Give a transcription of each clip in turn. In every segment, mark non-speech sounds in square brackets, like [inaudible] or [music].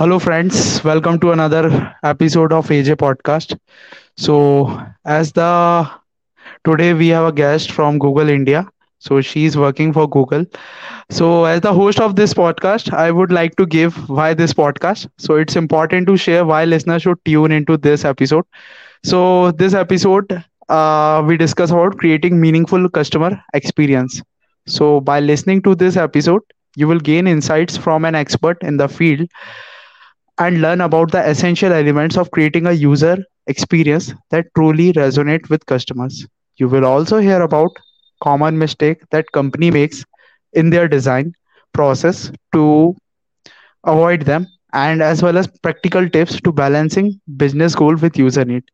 Hello, friends. Welcome to another episode of AJ Podcast. So, as the today we have a guest from Google India. So, she's working for Google. So, as the host of this podcast, I would like to give why this podcast. So, it's important to share why listeners should tune into this episode. So, this episode, uh, we discuss about creating meaningful customer experience. So, by listening to this episode, you will gain insights from an expert in the field and learn about the essential elements of creating a user experience that truly resonate with customers. You will also hear about common mistake that company makes in their design process to avoid them and as well as practical tips to balancing business goal with user need.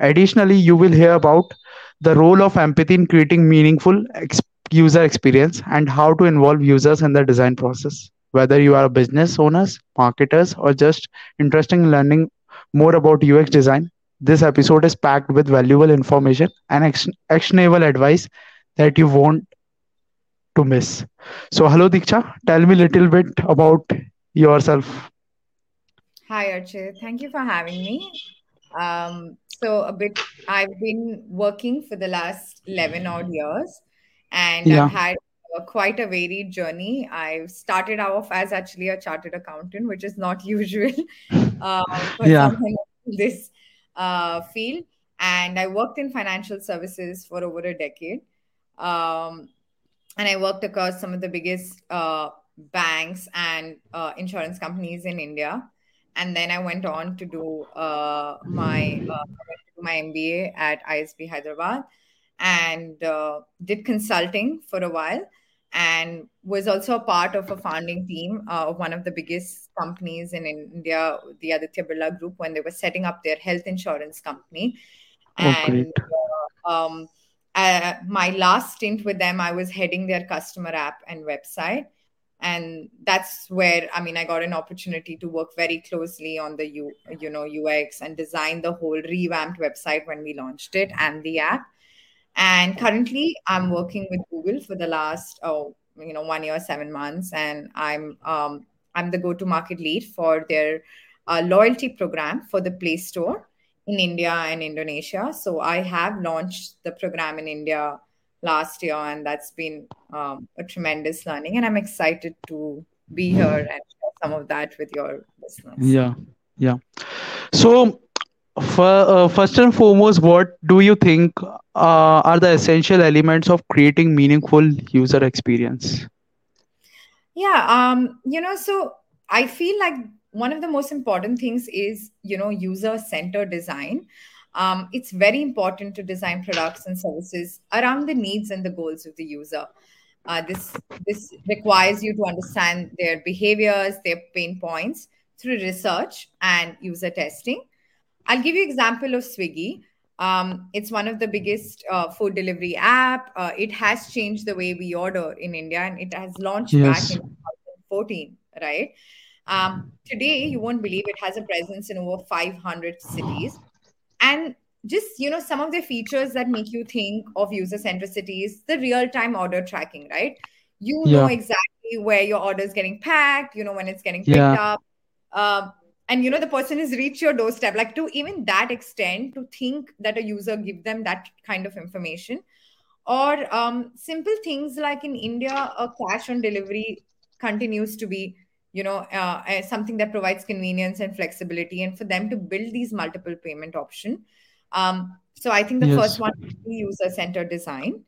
Additionally, you will hear about the role of empathy in creating meaningful ex- user experience and how to involve users in the design process. Whether you are a business owners, marketers, or just interested in learning more about UX design, this episode is packed with valuable information and action- actionable advice that you won't to miss. So, hello Deeksha, tell me a little bit about yourself. Hi, Archit. Thank you for having me. Um, so a bit, I've been working for the last 11 odd years, and I've had quite a varied journey. I've started off as actually a chartered accountant, which is not [laughs] usual uh, for yeah, in this uh, field. And I worked in financial services for over a decade. Um, and I worked across some of the biggest uh, banks and uh, insurance companies in India. And then I went on to do uh, my uh, I went to do my MBA at ISB Hyderabad and uh, did consulting for a while and was also a part of a founding team uh, of one of the biggest companies in India, the Aditya Birla Group, when they were setting up their health insurance company. oh. And uh, um, uh, my last stint with them, I was heading their customer app and website. And that's where I mean I got an opportunity to work very closely on the U, you know UX and design the whole revamped website when we launched it and the app and currently, I'm working with Google for the last oh you know one year seven months, and I'm um, I'm the go-to market lead for their uh, loyalty program for the Play Store in India and Indonesia. So I have launched the program in India last year, and that's been um, a tremendous learning. And I'm excited to be here and share some of that with your listeners. Yeah, yeah. So, first and foremost, what do you think uh, are the essential elements of creating meaningful user experience? Yeah, um, you know, so I feel like one of the most important things is, you know, user-centered design. Um, it's very important to design products and services around the needs and the goals of the user. Uh, this this requires you to understand their behaviors, their pain points through research and user testing. I'll give you example of Swiggy. Um, it's one of the biggest uh, food delivery app. Uh, it has changed the way we order in India, and it has launched back in 2014. Right. Um, today, you won't believe it has a presence in over 500 cities, and just you know some of the features that make you think of user centricity is the real time order tracking. Right. You know exactly where your order is getting packed. You know when it's getting picked yeah, up. Um, and you know the person has reached your doorstep like to even that extent to think that a user give them that kind of information. Or um, simple things like in india a cash on delivery continues to be you know uh, something that provides convenience and flexibility and for them to build these multiple payment option. Um, so i think the first yes, one is user centered design.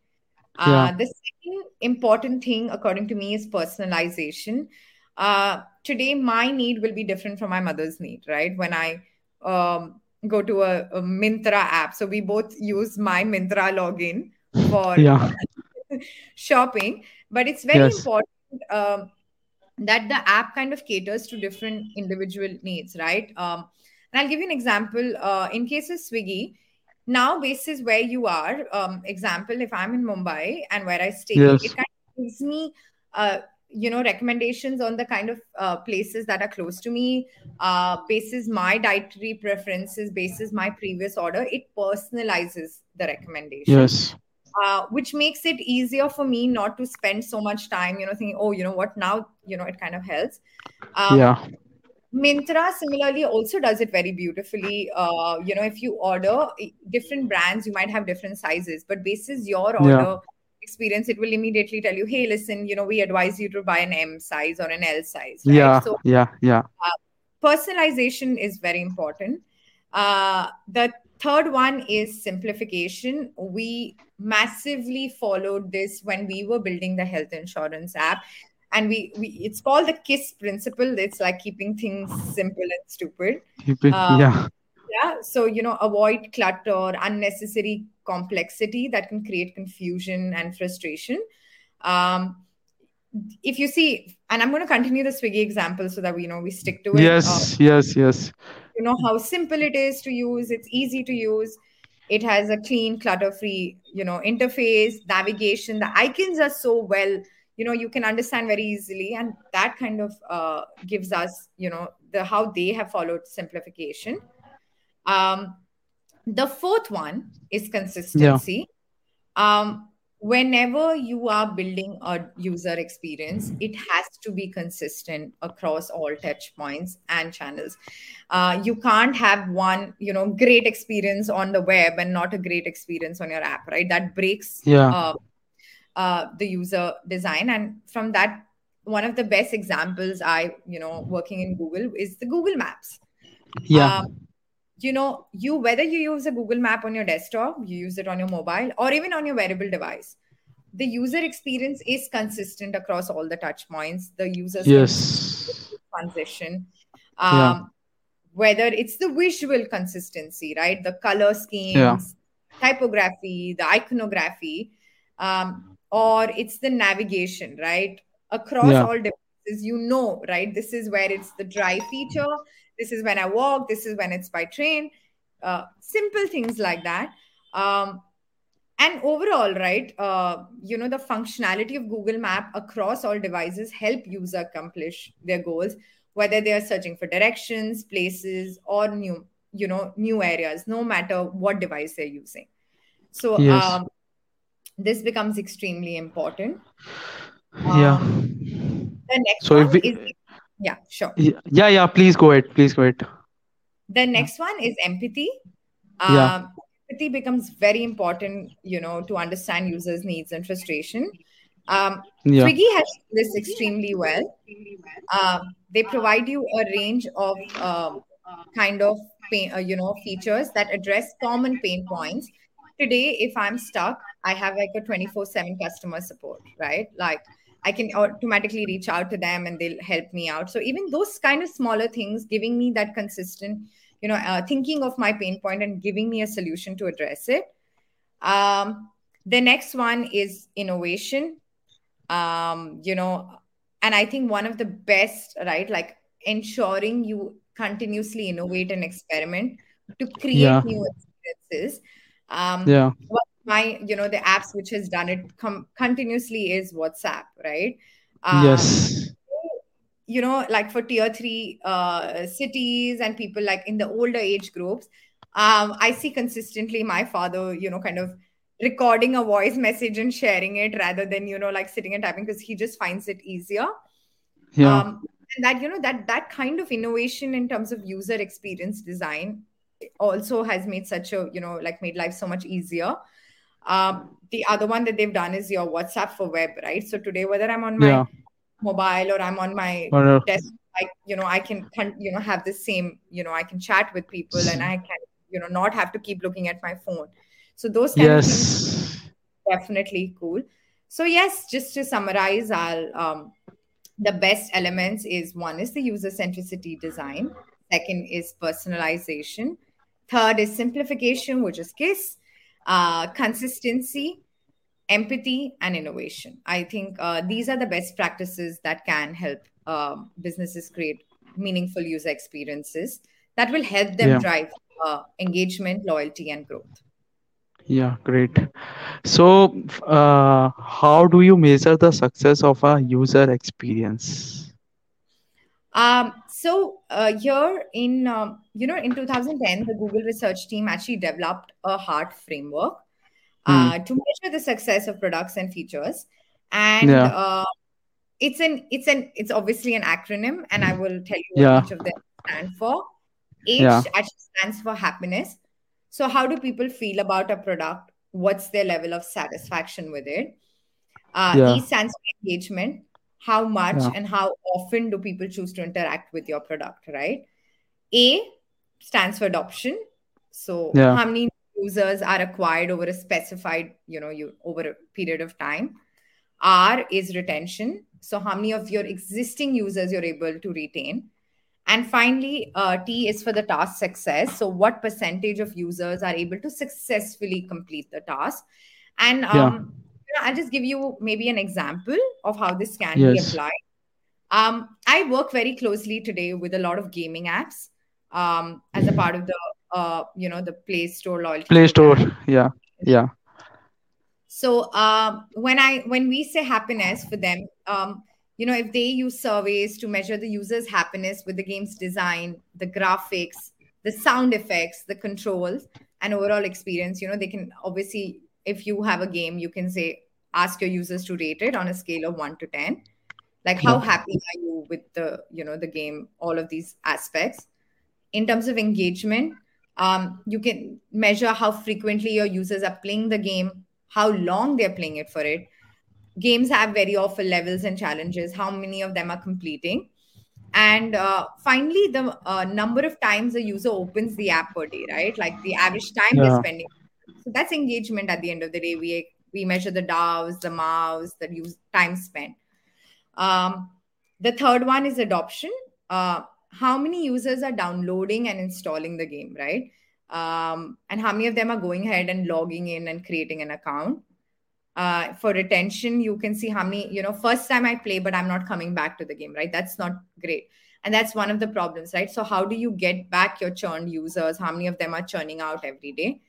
Yeah, uh, the second important thing, according to me, is personalization. Uh, today, my need will be different from my mother's need, right? When I um, go to a, a Myntra app, so we both use my Myntra login for yeah, [laughs] shopping, but it's very yes, important um, that the app kind of caters to different individual needs, right? Um, and I'll give you an example. Uh, in case of Swiggy, now basis where you are, um, example, if I'm in Mumbai and where I stay, it kind of gives me, uh, you know, recommendations on the kind of uh, places that are close to me, uh, basis my dietary preferences, basis my previous order. It personalizes the recommendation yes, uh, which makes it easier for me not to spend so much time, you know, thinking, oh, you know what, now, you know, it kind of helps. Um, yeah, Myntra similarly also does it very beautifully. Uh, you know, if you order different brands, you might have different sizes, but basis your order. Experience, it will immediately tell you, hey, listen, you know, we advise you to buy an M size or an L size, right? Yeah. So Yeah. Yeah. personalization is very important. Uh, the third one is simplification. We massively followed this when we were building the health insurance app. And we, we it's called the KISS principle. It's like keeping things simple and stupid. Um, Yeah. Yeah. So, you know, avoid clutter, unnecessary complexity that can create confusion and frustration. Um, if you see, and I'm going to continue the Swiggy example so that we you know we stick to it. Yes. Yes. Yes. you know how simple it is to use. It's easy to use. It has a clean, clutter-free, you know, interface, navigation. The icons are so well, you know, you can understand very easily, and that kind of uh, gives us, you know, the how they have followed simplification. Um, the fourth one is consistency. Um, whenever you are building a user experience, it has to be consistent across all touch points and channels. Uh, you can't have one, you know, great experience on the web and not a great experience on your app, right? That breaks Yeah. uh, uh, the user design. And from that, one of the best examples I, you know, working in Google is the Google Maps Yeah. um, you know you whether you use a google map on your desktop you use it on your mobile or even on your wearable device the user experience is consistent across all the touch points the users Yes. transition Yeah. um, whether it's the visual consistency right the color schemes Yeah. typography the iconography um, or it's the navigation right across Yeah. all devices you know right this is where it's the dry feature this is when i walk this is when it's by train uh, simple things like that um, and overall right uh, you know the functionality of google map across all devices help user accomplish their goals whether they are searching for directions places or new you know new areas no matter what device they're using so Yes. um, this becomes extremely important Yeah. um, the next So if one we, is yeah sure yeah, yeah, please go ahead. Please go ahead. the next one is empathy Yeah. um, empathy becomes very important you know to understand users needs and frustration um, Yeah. Swiggy has this extremely well. Um, they provide you a range of um, kind of pain, uh, you know features that address common pain points. Today, if I'm stuck, I have like a 24/7 customer support, right? Like I can automatically reach out to them and they'll help me out. So even those kind of smaller things, giving me that consistent, you know, uh, thinking of my pain point and giving me a solution to address it. Um, the next one is innovation um you know and i think one of the best right like ensuring you continuously innovate and experiment to create Yeah. new experiences um Yeah. one my you know the apps which has done it com- continuously is whatsapp right um Yes. you know like for tier 3 uh cities and people like in the older age groups um i see consistently my father you know kind of recording a voice message and sharing it rather than you know like sitting and typing because he just finds it easier Yeah. um and that you know that that kind of innovation in terms of user experience design also has made such a you know like made life so much easier um the other one that they've done is your whatsapp for web right? So today whether i'm on my Yeah. mobile or i'm on my Or, desk like you know i can you know have the same you know i can chat with people and i can you know not have to keep looking at my phone. So those kind of things definitely cool. So yes just to summarize i'll um, the best elements is one is the user centricity design. Second is personalization. Third is simplification which is kiss uh, consistency empathy and innovation i think uh, these are the best practices that can help um, businesses create meaningful user experiences that will help them Yeah. drive uh, engagement loyalty and growth Yeah. Great. So, uh, how do you measure the success of a user experience? Um, so uh, here in um, you know in 2010, the Google research team actually developed a HEART framework Hmm. uh, to measure the success of products and features. And Yeah. uh, it's an it's an it's obviously an acronym, and I will tell you what Yeah. each of them stand for. H Yeah. actually stands for happiness. So, how do people feel about a product? What's their level of satisfaction with it? Uh, Yeah. E stands for engagement. How much Yeah. and how often do people choose to interact with your product, right? A stands for adoption. So, Yeah. how many users are acquired over a specified, you know, you over a period of time? R is retention. So, how many of your existing users you're able to retain? And finally, uh, T is for the task success. So, what percentage of users are able to successfully complete the task? And um, Yeah. I'll just give you maybe an example of how this can be applied. Um, I work very closely today with a lot of gaming apps um, as a part of the uh, you know the Play Store loyalty Play Store. program. Yeah. Yeah. So um, when I when we say happiness for them, um, you know, if they use surveys to measure the user's happiness with the game's design, the graphics, the sound effects, the controls, and overall experience, you know, they can obviously, if you have a game, you can say ask your users to rate it on a scale of one to ten. Like how Yeah. happy are you with the you know the game, all of these aspects. In terms of engagement, um, you can measure how frequently your users are playing the game, how long they're playing it for it. Games have very often levels and challenges, how many of them are completing. And uh, finally, the uh, number of times a user opens the app per day, right? Like the average time they're spending. So that's engagement at the end of the day. We we measure the DAUs, the MAUs, the use time spent. Um, the third one is adoption. Uh, how many users are downloading and installing the game, right? Um, and how many of them are going ahead and logging in and creating an account? Uh, for retention, you can see how many, you know, first time I play, but I'm not coming back to the game, right? That's not great. And that's one of the problems, right? So, how do you get back your churned users? How many of them are churning out every day?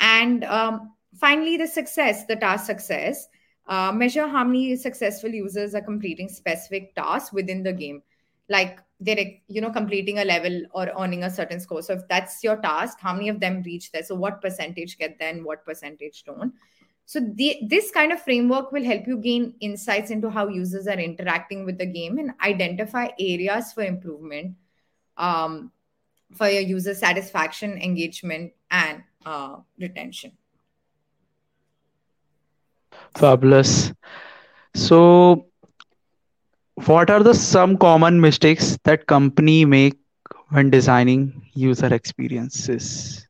And um, finally, the success, the task success. Uh, measure how many successful users are completing specific tasks within the game. Like they're, you know, completing a level or earning a certain score. So if that's your task, how many of them reach there? So what percentage get there and what percentage don't? So the, this kind of framework will help you gain insights into how users are interacting with the game and identify areas for improvement um, for your user satisfaction, engagement, and uh, retention. Fabulous. So, what are the some common mistakes that company make when designing user experiences?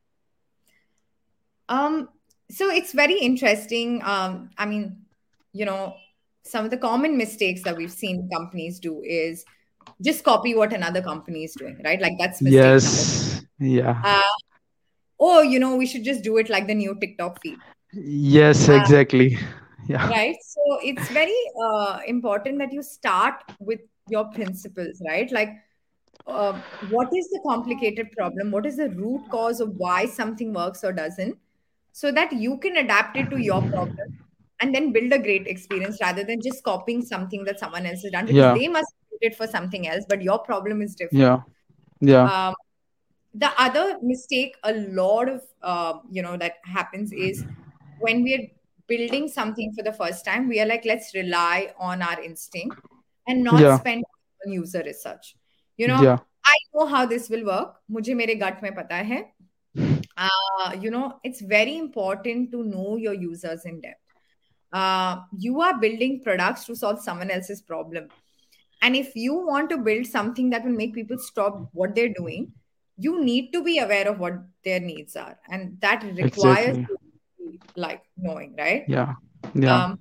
Um, so it's very interesting. Um, I mean, you know, some of the common mistakes that we've seen companies do is just copy what another company is doing, right? Like that's mistake. Yes. Yeah. Uh, oh, you know, we should just do it like the new TikTok feed, Yes, uh, exactly. [laughs] Yeah. right? So it's very uh, important that you start with your principles, right? Like, uh, what is the complicated problem? What is the root cause of why something works or doesn't? So that you can adapt it to your problem and then build a great experience rather than just copying something that someone else has done because Yeah. they must do it for something else, but your problem is different. Yeah. Yeah. Um, the other mistake a lot of uh, you know that happens is when we are building something for the first time we are like let's rely on our instinct and not yeah. spend on user research. You know yeah. i know how this will work. mujhe mere gut mein pata hai uh, you know it's very important to know your users in depth. Uh, you are building products to solve someone else's problem. And if you want to build something that will make people stop what they're doing you need to be aware of what their needs are and that requires Exactly. you to be, like knowing right Yeah. Yeah. um,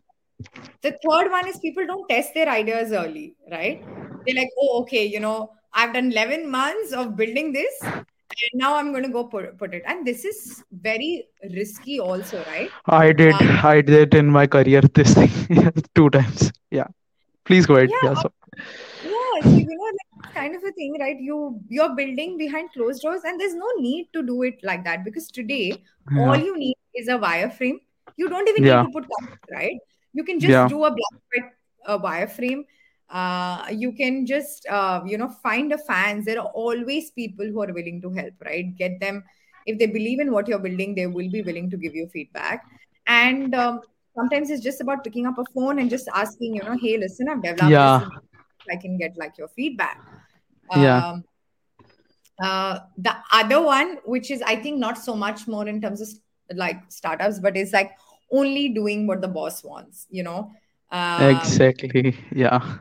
the third one is people don't test their ideas early right they're like oh okay you know i've done 11 months of building this and now i'm going to go put, put it and this is very risky also right I did. um, I did in my career this thing [laughs] two times. Yeah. Please go ahead. yeah Yeah. So, yeah so you know like kind of a thing right? You you're building behind closed doors and there's no need to do it like that because today all you need is a wireframe you don't even need to put colors, right? You can just Yeah. do a black white uh, wireframe uh, you can just uh, you know find a fans there are always people who are willing to help right? Get them if they believe in what you're building they will be willing to give you feedback. And um, sometimes it's just about picking up a phone and just asking you know hey listen i've developed yeah. this i can get like your feedback yeah. Um, uh, the other one which is i think not so much more in terms of like startups but it's like only doing what the boss wants you know? Um, exactly. [laughs] Yeah.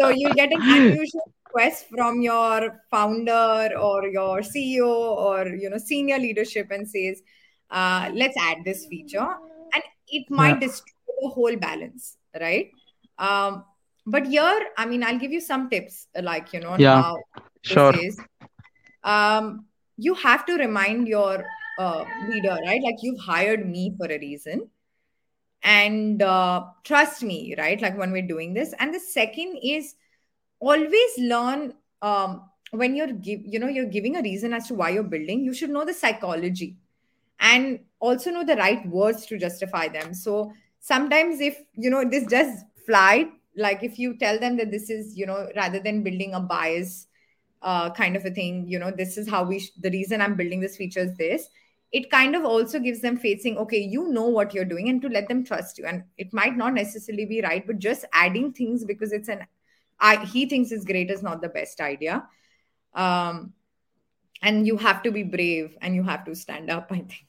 So you get an unusual request from your founder or your ceo or you know senior leadership and says uh, let's add this feature. And it might yeah. destroy the whole balance right? Um, but here i mean i'll give you some tips like you know yeah sure. is. Um, you have to remind your uh, leader right? Like you've hired me for a reason. And uh, trust me right? Like when we're doing this. And the second is always learn um, when you're give you know you're giving a reason as to why you're building you should know the psychology. And also know the right words to justify them. So sometimes if you know this does fly like if you tell them that this is you know rather than building a bias uh, kind of a thing you know this is how we sh- the reason i'm building this feature is this it kind of also gives them faith saying okay you know what you're doing and to let them trust you. And it might not necessarily be right but just adding things because it's an I, he thinks is great is not the best idea. Um and you have to be brave and you have to stand up i think. [sighs]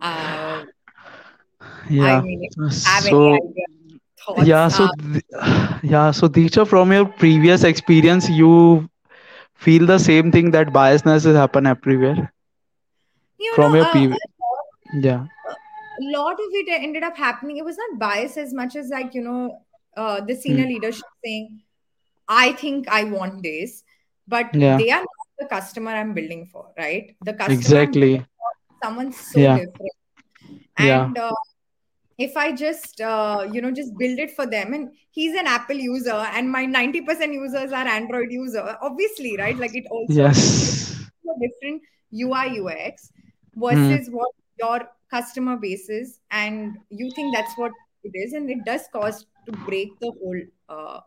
Uh, i yeah mean if you any so idea thoughts yeah so uh, th- [sighs] yeah so Deeksha, from your previous experience you feel the same thing that biasness is happen everywhere? You know from your uh, previous yeah. a lot of it ended up happening. It was not bias as much as like, you know, uh, the senior leadership saying, I think I want this, but yeah. they are not the customer I'm building for, right? The customer exactly. so yeah. different. yeah. And uh, if I just, uh, you know, just build it for them, and he's an Apple user, and my 90% users are Android user, obviously, right? Like it also yes a different UI UX versus what your customer base is, and you think that's what it is, and it does cost to break the whole, uh,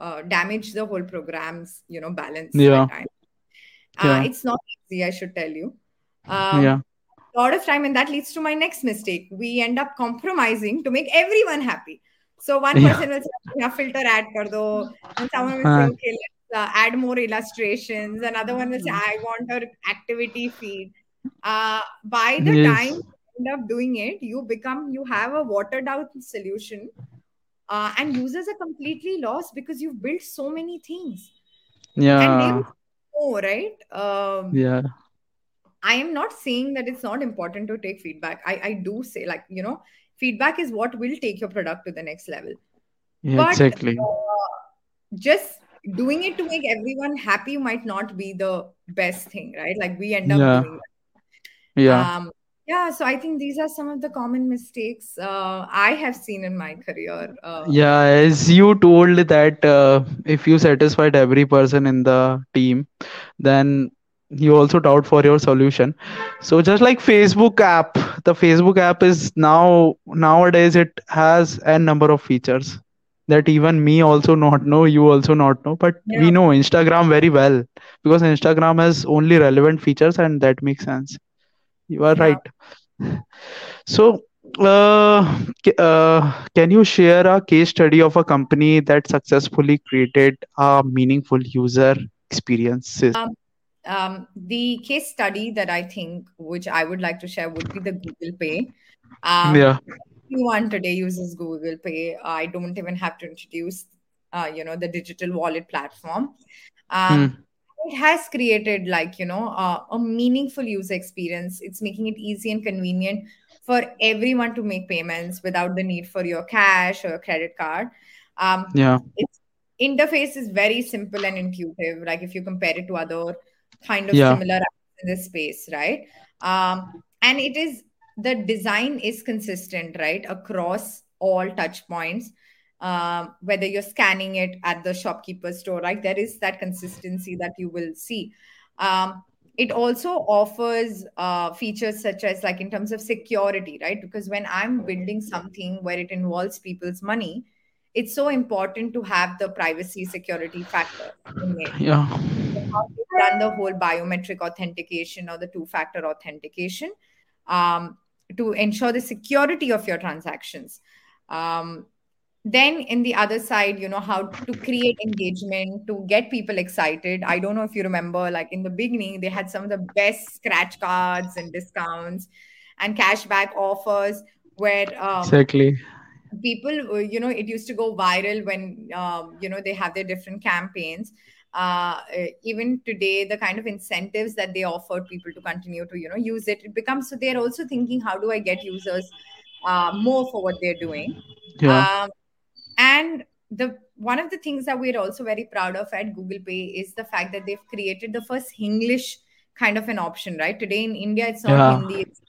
uh, damage the whole program's you know balance yeah. Uh, yeah it's not easy, I should tell you. Um, yeah lot of time, and that leads to my next mistake. We end up compromising to make everyone happy. So one yeah person will say, "Yeah, filter add kar do," and someone will say, "Okay, let's uh, add more illustrations." Another one will say, "I want an activity feed." Uh, by the time you end up doing it, you become you have a watered down solution, uh, and users are completely lost because you've built so many things, and they yeah will know, right? Um, yeah I am not saying that it's not important to take feedback. I, I do say, like, you know, feedback is what will take your product to the next level. yeah But exactly uh, just doing it to make everyone happy might not be the best thing, right? Like, we end up yeah doing yeah. Um, yeah, so I think these are some of the common mistakes uh, I have seen in my career. Uh, Yeah, as you told that uh, if you satisfied every person in the team, then you also doubt for your solution. So just like Facebook app, the Facebook app is now nowadays it has a number of features that even me also not know, you also not know, but yeah, we know Instagram very well because Instagram has only relevant features and that makes sense. You are yeah. right. So, uh, uh, can you share a case study of a company that successfully created a meaningful user experiences? Um, um, the case study that I think, which I would like to share, would be the Google Pay. Um, Yeah. everyone today uses Google Pay. I don't even have to introduce, uh, you know, the digital wallet platform. Um, Hmm. it has created like you know uh, a meaningful user experience. It's making it easy and convenient for everyone to make payments without the need for your cash or credit card. Um, Yeah. its interface is very simple and intuitive. Like if you compare it to other kind of Yeah. similar in this space, right? Um, and it is the design is consistent, right, across all touch points. Um, whether you're scanning it at the shopkeeper store, right, there is that consistency that you will see. Um, it also offers uh, features such as like in terms of security, right? Because when I'm building something where it involves people's money, it's so important to have the privacy security factor Yeah. how done the whole biometric authentication or the two factor authentication. Um, to ensure the security of your transactions um, then in the other side you know how to create engagement to get people excited i don't know if you remember like in the beginning they had some of the best scratch cards and discounts and cashback offers where um, exactly people uh, you know it used to go viral when um, you know they have their different campaigns. Uh, even today the kind of incentives that they offer people to continue to you know use it it becomes so they're also thinking how do i get users uh, more for what they're doing? Yeah. Um, and the one of the things that we're also very proud of at google pay is the fact that they've created the first Hinglish kind of an option right? Today in india it's not yeah. Hindi it's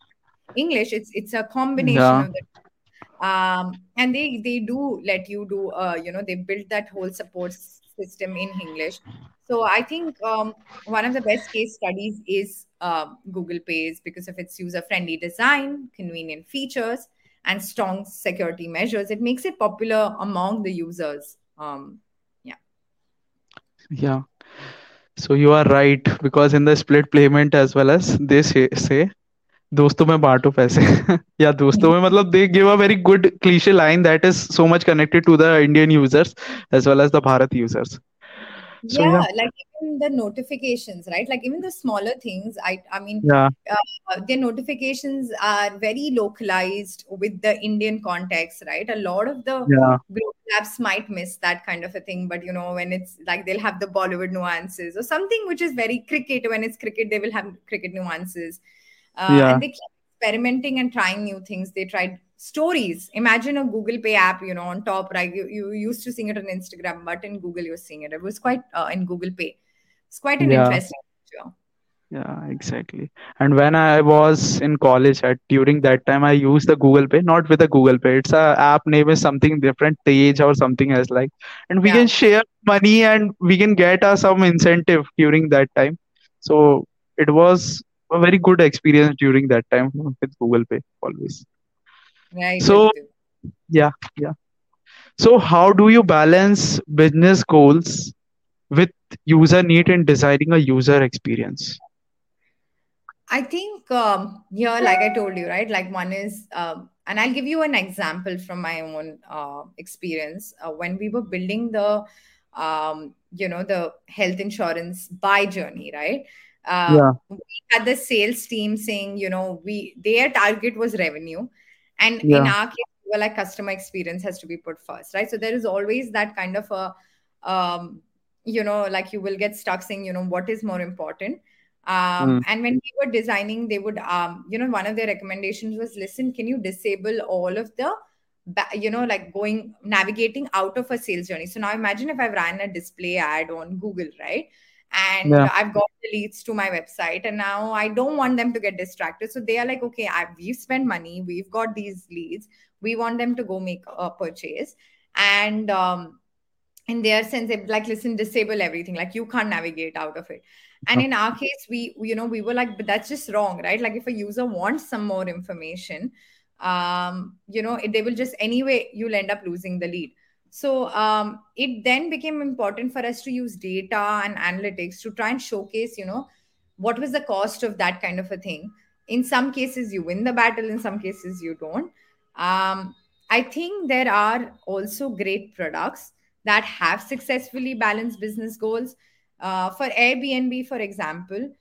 Hinglish. It's it's a combination yeah. of the um, and they they do let you do uh, you know they built that whole support system in english. So i think um, one of the best case studies is um, google pays because of its user friendly design convenient features and strong security measures. It makes it popular among the users. Um, yeah. Yeah. So you are right because in the split payment as well as they say, say दोस्तों में बांटो पैसे [laughs] या दोस्तों में मतलब they give a very good cliche line that is so much connected to the Indian users as well as the Bharat users. So yeah yeah, like even the notifications right like even the smaller things i i mean yeah, uh, their notifications are very localized with the indian context right a lot of the yeah, global apps might miss that kind of a thing but you know when it's like they'll have the bollywood nuances or something which is very cricket when it's cricket they will have cricket nuances uh, yeah, and they keep experimenting and trying new things they tried stories imagine a google pay app you know on top right you, you used to seeing it on instagram but in google you're seeing it it was quite uh, in google pay it's quite an yeah. interesting feature Yeah, exactly. And when I was in college at during that time, I used the Google Pay, not with the Google Pay. It's a app name is something different, Tez or something else like. And we yeah can share money and we can get uh, some incentive during that time. So it was a very good experience during that time with Google Pay always. right So yeah, yeah. So how do you balance business goals with user need in designing a user experience? I think um, here, like I told you, right? Like one is, um, and I'll give you an example from my own uh, experience. Uh, when we were building the, um, you know, the health insurance buy journey, right? Uh, Yeah, we had the sales team saying, you know, we their target was revenue, and in our case, we were like customer experience has to be put first, right? So there is always that kind of a, um, you know, like you will get stuck saying, you know, what is more important? Um, mm, and when we were designing they would um, you know one of their recommendations was listen can you disable all of the you know like going navigating out of a sales journey? So now imagine if i've ran a display ad on google right and yeah, i've got the leads to my website and now i don't want them to get distracted. So they are like okay I, we've spent money we've got these leads we want them to go make a purchase. And um, in their sense they like listen disable everything. Like you can't navigate out of it. And in our case we you know we were like but that's just wrong right? Like if a user wants some more information um you know it, they will just anyway you'll end up losing the lead so um it then became important for us to use data and analytics to try and showcase you know what was the cost of that kind of a thing. In some cases you win the battle in some cases you don't. Um i think there are also great products that have successfully balanced business goals. Uh, for Airbnb, for example,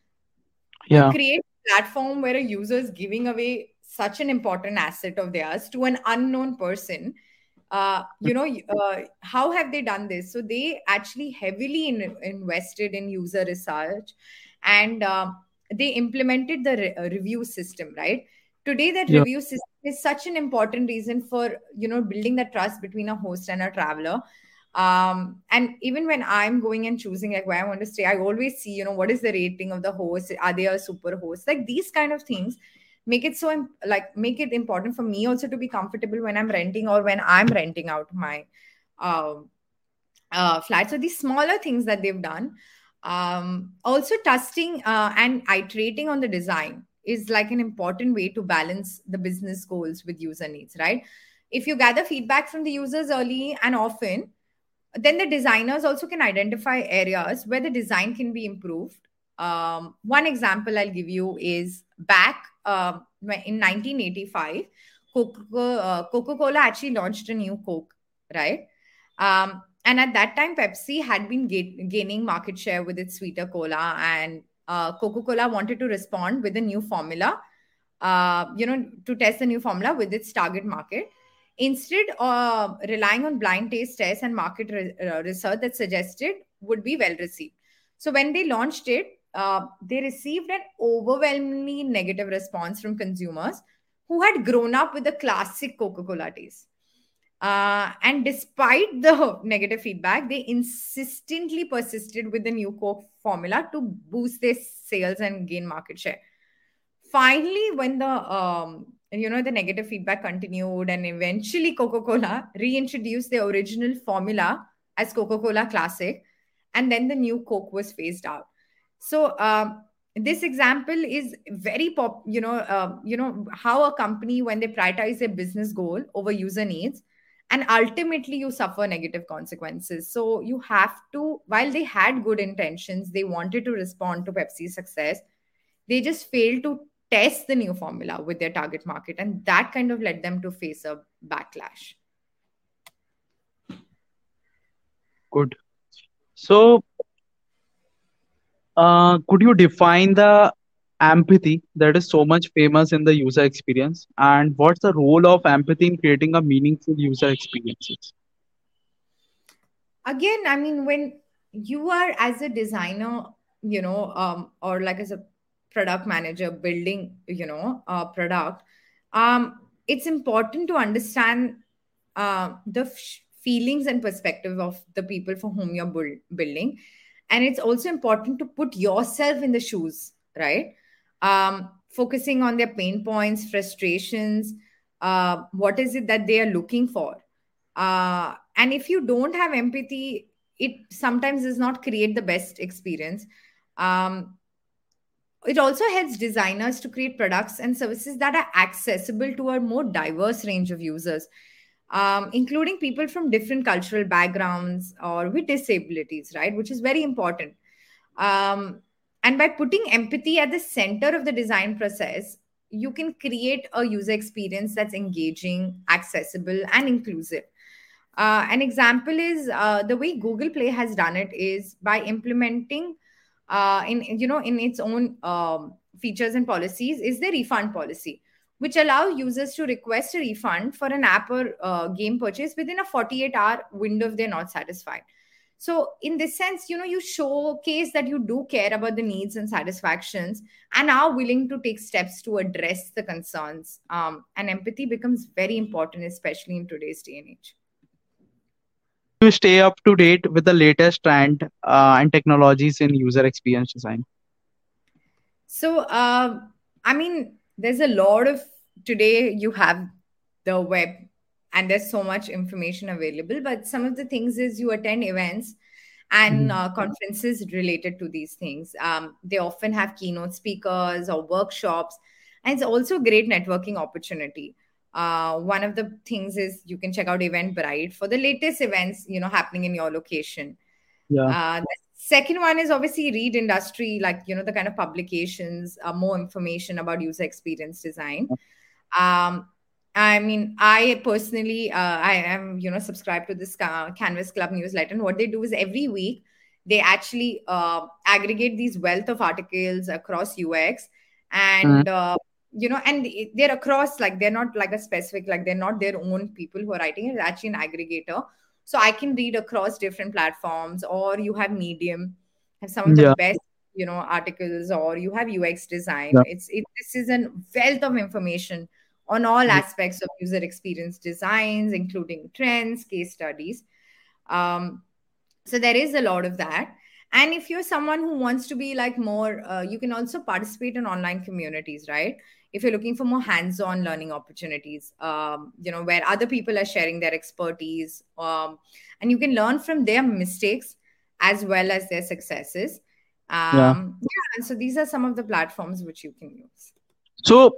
yeah, create a platform where a user is giving away such an important asset of theirs to an unknown person, uh, you know, uh, how have they done this? So they actually heavily in, invested in user research and um they implemented the re- uh, review system, right? Today, that yeah, review system is such an important reason for you know building the trust between a host and a traveler um and even when i'm going and choosing like where i want to stay i always see you know what is the rating of the host are they a super host like these kind of things make it so like make it important for me also to be comfortable when i'm renting or when i'm renting out my um uh, flat. So these smaller things that they've done, um, also testing uh, and iterating on the design is like an important way to balance the business goals with user needs, right? If you gather feedback from the users early and often, then the designers also can identify areas where the design can be improved. Um, one example I'll give you is back uh, in 1985, uh, Coca Cola actually launched a new Coke, right? Um, and at that time, Pepsi had been ga- gaining market share with its sweeter cola, and uh, Coca Cola wanted to respond with a new formula, uh, you know, to test the new formula with its target market. Instead of relying on blind taste tests and market re- uh, research that suggested would be well received. So when they launched it, uh, they received an overwhelmingly negative response from consumers who had grown up with the classic Coca Cola taste. Uh, and despite the negative feedback, they insistently persisted with the new Coke formula to boost their sales and gain market share. Finally, when the um, you know the negative feedback continued, and eventually Coca Cola reintroduced the original formula as Coca Cola Classic, and then the new Coke was phased out. So um, this example is very pop. You know, uh, you know how a company when they prioritize their business goal over user needs and ultimately you suffer negative consequences so you have to while they had good intentions they wanted to respond to pepsi's success they just failed to test the new formula with their target market and that kind of led them to face a backlash good so uh, could you define the empathy that is so much famous in the user experience? And what's the role of empathy in creating a meaningful user experiences? Again i mean when you are as a designer you know um, or like as a product manager building you know a product um, it's important to understand uh, the f- feelings and perspective of the people for whom you're build- building and it's also important to put yourself in the shoes right um, focusing on their pain points, frustrations, uh, what is it that they are looking for. Uh, and if you don't have empathy, it sometimes does not create the best experience. Um, it also helps designers to create products and services that are accessible to a more diverse range of users, um, including people from different cultural backgrounds or with disabilities, right? Which is very important. Um, and by putting empathy at the center of the design process, you can create a user experience that's engaging, accessible, and inclusive. Uh, an example is uh, the way Google Play has done it is by implementing uh, in you know in its own um, features and policies is the refund policy, which allow users to request a refund for an app or uh, game purchase within a 48 hour window if they're not satisfied. So in this sense you know you showcase that you do care about the needs and satisfactions and are willing to take steps to address the concerns. Um, and empathy becomes very important especially in today's day and age. To stay up to date with the latest trend uh, and technologies in user experience design. So uh, i mean there's a lot of today you have the web and there's so much information available but some of the things is you attend events and mm-hmm. uh, conferences related to these things. Um, they often have keynote speakers or workshops and it's also a great networking opportunity. Uh, one of the things is you can check out eventbrite for the latest events you know happening in your location. Yeah. Uh, second one is obviously read industry like you know the kind of publications uh, more information about user experience design um, I mean, I personally, uh, I am, you know, subscribed to this Canvas Club newsletter. And what they do is every week, they actually uh, aggregate these wealth of articles across UX. And, mm-hmm. uh, you know, and they're across, like, they're not like a specific, like, they're not their own people who are writing it. It's actually an aggregator. So I can read across different platforms, or you have Medium, have some of the yeah. best you know articles or you have ux design yeah. it's it, this is a wealth of information on all aspects of user experience designs, including trends, case studies. Um, so there is a lot of that. And if you're someone who wants to be like more, uh, you can also participate in online communities, right? If you're looking for more hands-on learning opportunities, um, you know, where other people are sharing their expertise, um, and you can learn from their mistakes as well as their successes. Um, yeah. yeah. And so these are some of the platforms which you can use. So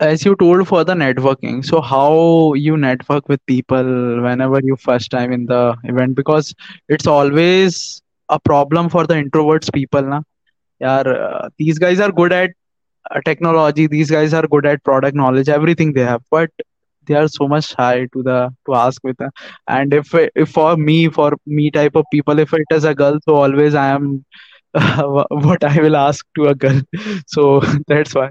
as you told for the networking so how you network with people whenever you first time in the event because it's always a problem for the introverts people na yeah uh, these guys are good at technology these guys are good at product knowledge everything they have but they are so much shy to the to ask with them. and if if for me for me type of people if it is a girl so always i am [laughs] what i will ask to a girl. [laughs] So [laughs] that's why.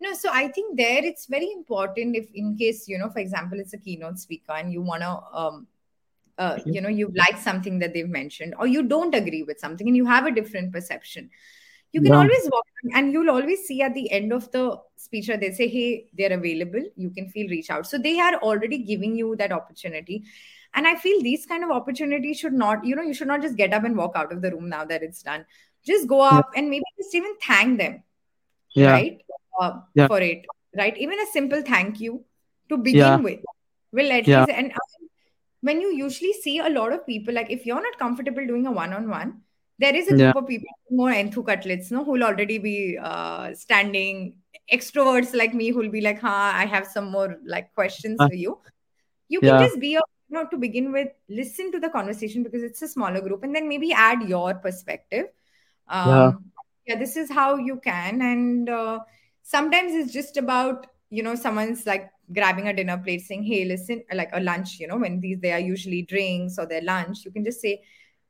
No so i think there it's very important if in case you know for example it's a keynote speaker and you want to um, uh, you know you like something that they've mentioned or you don't agree with something and you have a different perception you can yeah. always walk and you'll always see at the end of the speech they say hey they're available you can feel reach out so they are already giving you that opportunity and i feel these kind of opportunities should not you know you should not just get up and walk out of the room now that it's done just go up yeah. and maybe just even thank them yeah. right uh, yeah. for it right even a simple thank you to begin with will at least and when you usually see a lot of people like if you're not comfortable doing a one-on-one there is a group of people more enthu cutlets no who'll already be uh, standing. Extroverts like me who'll be like huh i have some more like questions uh, for you. You can just be a you know to begin with listen to the conversation because it's a smaller group and then maybe add your perspective. Um, yeah. yeah this is how you can and uh, sometimes it's just about you know someone's like grabbing a dinner plate saying hey listen like a lunch you know when these they are usually drinks or their lunch you can just say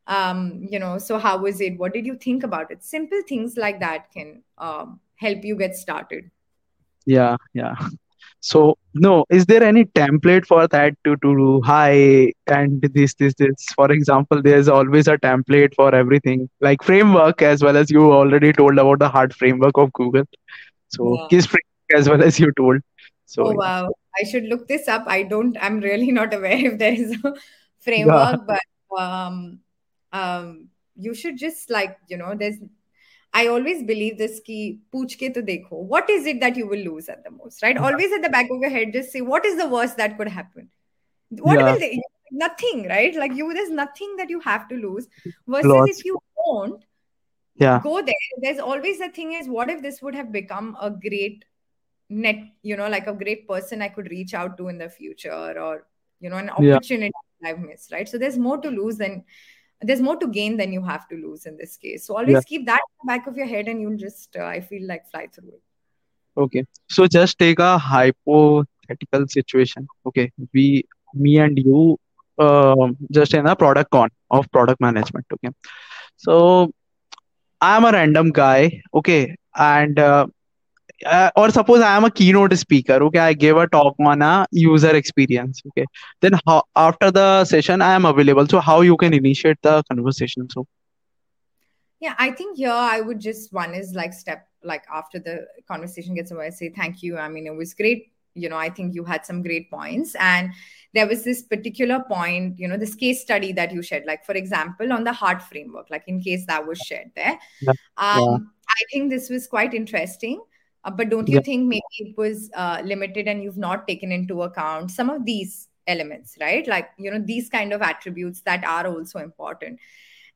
um you know so how was it? What did you think about it? Simple things like that can um, help you get started. Yeah yeah. So no is there any template for that to to do? Hi and this this this. For example there's always a template for everything like framework as well as you already told about the heart framework of google. So yeah. Framework as well as you told. So oh wow. I should look this up. I don't. I'm really not aware [laughs] if there is a framework, yeah. but um, um, you should just like you know. There's. I always believe this key. Pooch ke to dekho. What is it that you will lose at the most? Right. Yeah. Always at the back of your head, just say what is the worst that could happen. What yeah. will they? Nothing, right? Like you, there's nothing that you have to lose. Versus Lots. if you don't, yeah, go there. There's always the thing is, what if this would have become a great net you know like a great person i could reach out to in the future or you know an opportunity yeah. i've missed right so there's more to lose than there's more to gain than you have to lose in this case. So always yeah. keep that back of your head and you'll just uh, i feel like fly through it. Okay. So just take a hypothetical situation. Okay. We me and you um, just in a product con of product management. Okay. So i'm a random guy. Okay. And uh, uh, or suppose I am a keynote speaker, okay, I gave a talk on a user experience, okay. Then how, after the session, I am available. So how you can initiate the conversation? So yeah, I think here I would just one is like step like after the conversation gets over, I say thank you. I mean, it was great. You know, I think you had some great points, and there was this particular point. You know, this case study that you shared, like for example, on the heart framework, like in case that was shared there. Yeah. Um, yeah. I think this was quite interesting uh, but don't you yeah. think maybe it was uh, limited and you've not taken into account some of these elements, right? Like, you know, these kind of attributes that are also important.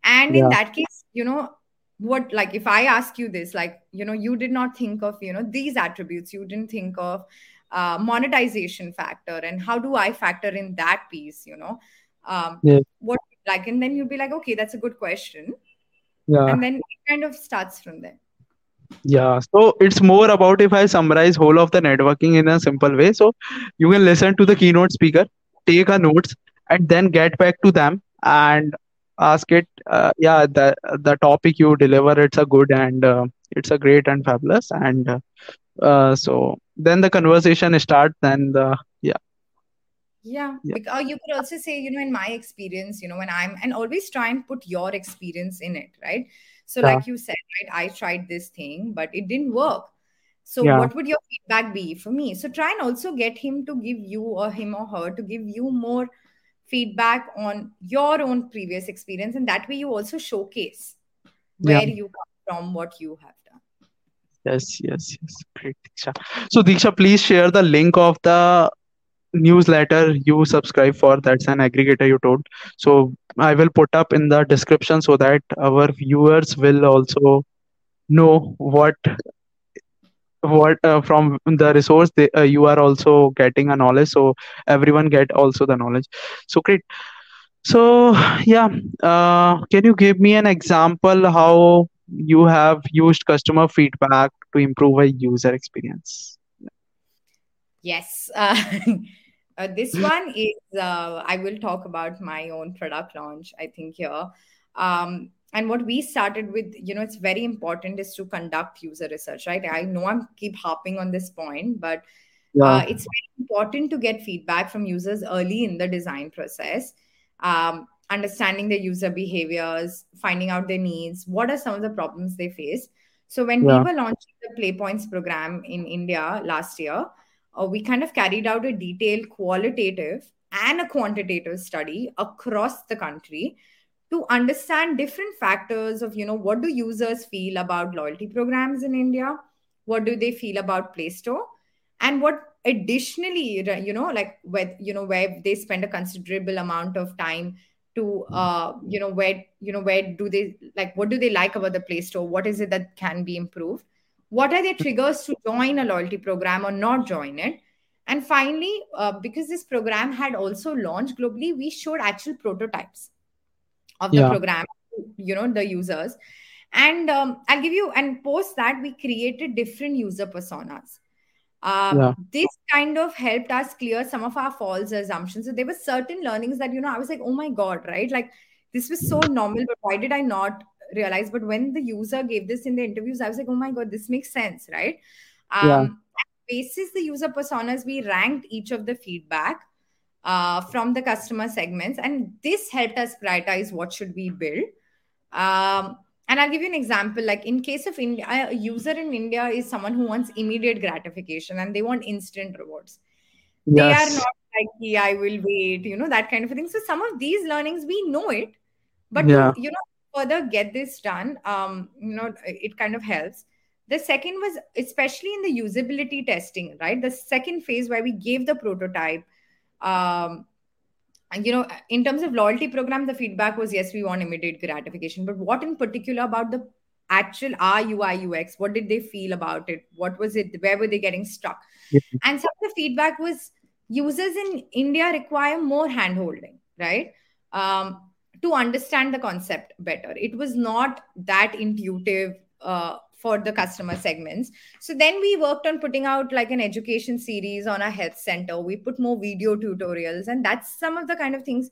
And yeah. in that case, you know, what like if I ask you this, like, you know, you did not think of, you know, these attributes, you didn't think of uh, monetization factor and how do I factor in that piece, you know? Um, yeah. What like, and then you'll be like, okay, that's a good question. Yeah. And then it kind of starts from there. Yeah, so it's more about if I summarize whole of the networking in a simple way. So you can listen to the keynote speaker, take a notes, and then get back to them and ask it. Uh, yeah, the the topic you deliver, it's a good and uh, it's a great and fabulous. And uh, uh so then the conversation starts. Then the yeah. Yeah, yeah. Because, you could also say, you know, in my experience, you know, when I'm and always try and put your experience in it, right? So, yeah. like you said, right, I tried this thing, but it didn't work. So, yeah. what would your feedback be for me? So, try and also get him to give you or him or her to give you more feedback on your own previous experience. And that way, you also showcase where yeah. you come from, what you have done. Yes, yes, yes. Great, Deeksha. So, Deeksha, please share the link of the newsletter you subscribe for that's an aggregator you told so i will put up in the description so that our viewers will also know what what uh, from the resource they, uh, you are also getting a knowledge. So everyone get also the knowledge. So great. So yeah uh, can you give me an example how you have used customer feedback to improve a user experience? Yes. [laughs] Uh, this [laughs] one is, uh, I will talk about my own product launch, I think, here. Um, and what we started with, you know, it's very important is to conduct user research, right? I know I'm keep harping on this point, but yeah uh, it's very important to get feedback from users early in the design process. Um, understanding the user behaviors, finding out their needs, what are some of the problems they face. So when we were launching the Play Points program in India last year, uh, we kind of carried out a detailed qualitative and a quantitative study across the country to understand different factors of you know what do users feel about loyalty programs in india? What do they feel about play store? And what additionally you know like where you know where they spend a considerable amount of time to uh you know where you know where do they like what do they like about the play store? What is it that can be improved what are the triggers to join a loyalty program or not join it? And finally uh, because this program had also launched globally we showed actual prototypes of the yeah. program you know the users. And um, i'll give you and post that we created different user personas. Um, yeah. this kind of helped us clear some of our false assumptions. So there were certain learnings that you know i was like oh my god right? Like this was so normal but why did i not realize but when the user gave this in the interviews i was like oh my god this makes sense right? Yeah. Um basis the user personas we ranked each of the feedback uh, from the customer segments and this helped us prioritize what should we build. Um, and i'll give you an example like in case of india a user in india is someone who wants immediate gratification and they want instant rewards. They are not like yeah, i will wait you know that kind of thing. So some of these learnings we know it but yeah. you know further get this done um you know it kind of helps. The second was especially in the usability testing right? The second phase where we gave the prototype um you know in terms of loyalty program the feedback was yes we want immediate gratification. But what in particular about the actual r ui ux what did they feel about it? What was it? Where were they getting stuck? Yeah. And some of the feedback was users in india require more hand holding right? Um, to understand the concept better. It was not that intuitive uh, for the customer segments. So then we worked on putting out like an education series on our health center. We put more video tutorials and that's some of the kind of things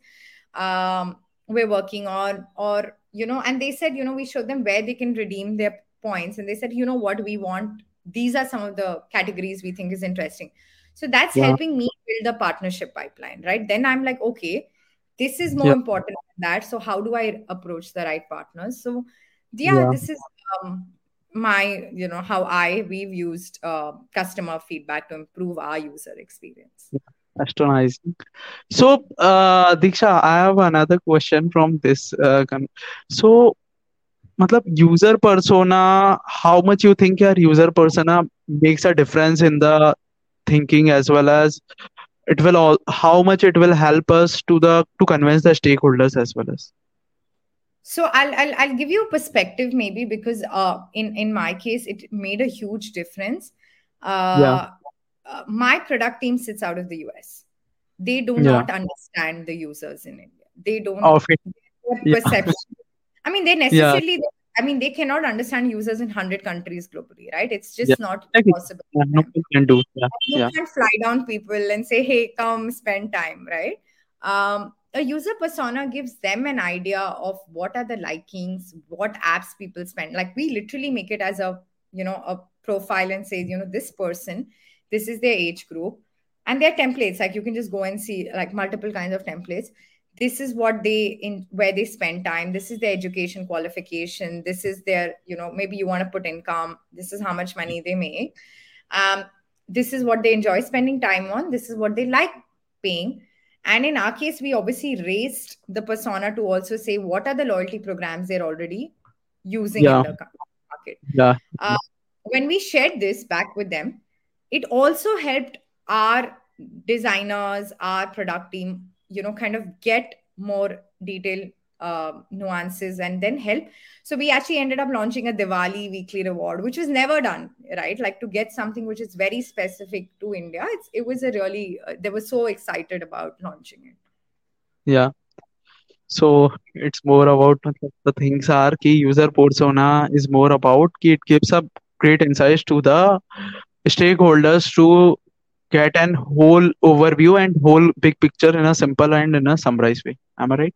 um, we're working on or you know and they said you know we showed them where they can redeem their points and they said you know what? We want these are some of the categories we think is interesting. So that's yeah. helping me build a partnership pipeline right? Then i'm like okay this is more yeah. important than that. So how do i approach the right partners so yeah yeah. this is um, my you know how i we've used uh, customer feedback to improve our user experience. Astonishing so uh deeksha i have another question from this uh, so matlab user persona how much you think your user persona makes a difference in the thinking as well as it will all how much it will help us to the to convince the stakeholders as well as. So I'll, I'll i'll give you a perspective maybe because uh in in my case it made a huge difference. Yeah. uh, uh my product team sits out of the us they do yeah. not understand the users in india. They don't of it. their yeah. perception. I mean, they necessarily yeah. necessarily, I mean, they cannot understand users in 100 countries globally, right? It's yeah just not exactly possible yeah, no can do yeah You yeah can't fly down people and say, hey, come spend time, right? Um, a user persona gives them an idea of what are the likings, what apps people spend. Like we literally make it as a, you know, a profile and say, you know, this person, this is their age group. And their templates, like you can just go and see like multiple kinds of templates this is what they in where they spend time. This is their education qualification. This is their you know maybe you want to put income. This is how much money they make. Um, this is what they enjoy spending time on. This is what they like paying. And in our case we obviously raised the persona to also say what are the loyalty programs they're already using in the market? Yeah. Uh, when we shared this back with them it also helped our designers our product team you know kind of get more detail uh, nuances and then help. So we actually ended up launching a Diwali weekly reward, which was never done, right? Like to get something which is very specific to India. It's, it was a really uh, they were so excited about launching it. Yeah. So it's more about the things are key user persona is more about ki it gives up great insights to the stakeholders to get an whole overview and whole big picture in a simple and in a summarized way. Am I right?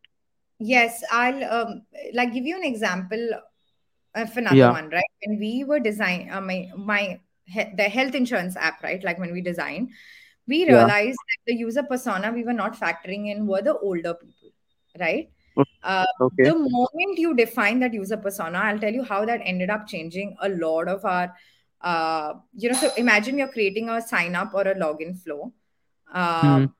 Yes, I'll um, like give you an example of another Yeah, one, right? When we were design uh, my my he- the health insurance app, right? Like when we designed, we yeah. realized that the user persona we were not factoring in were the older people, right? Uh, Okay. the moment you define that user persona, I'll tell you how that ended up changing a lot of our, uh, you know, so imagine you're creating a sign up or a login flow. Um,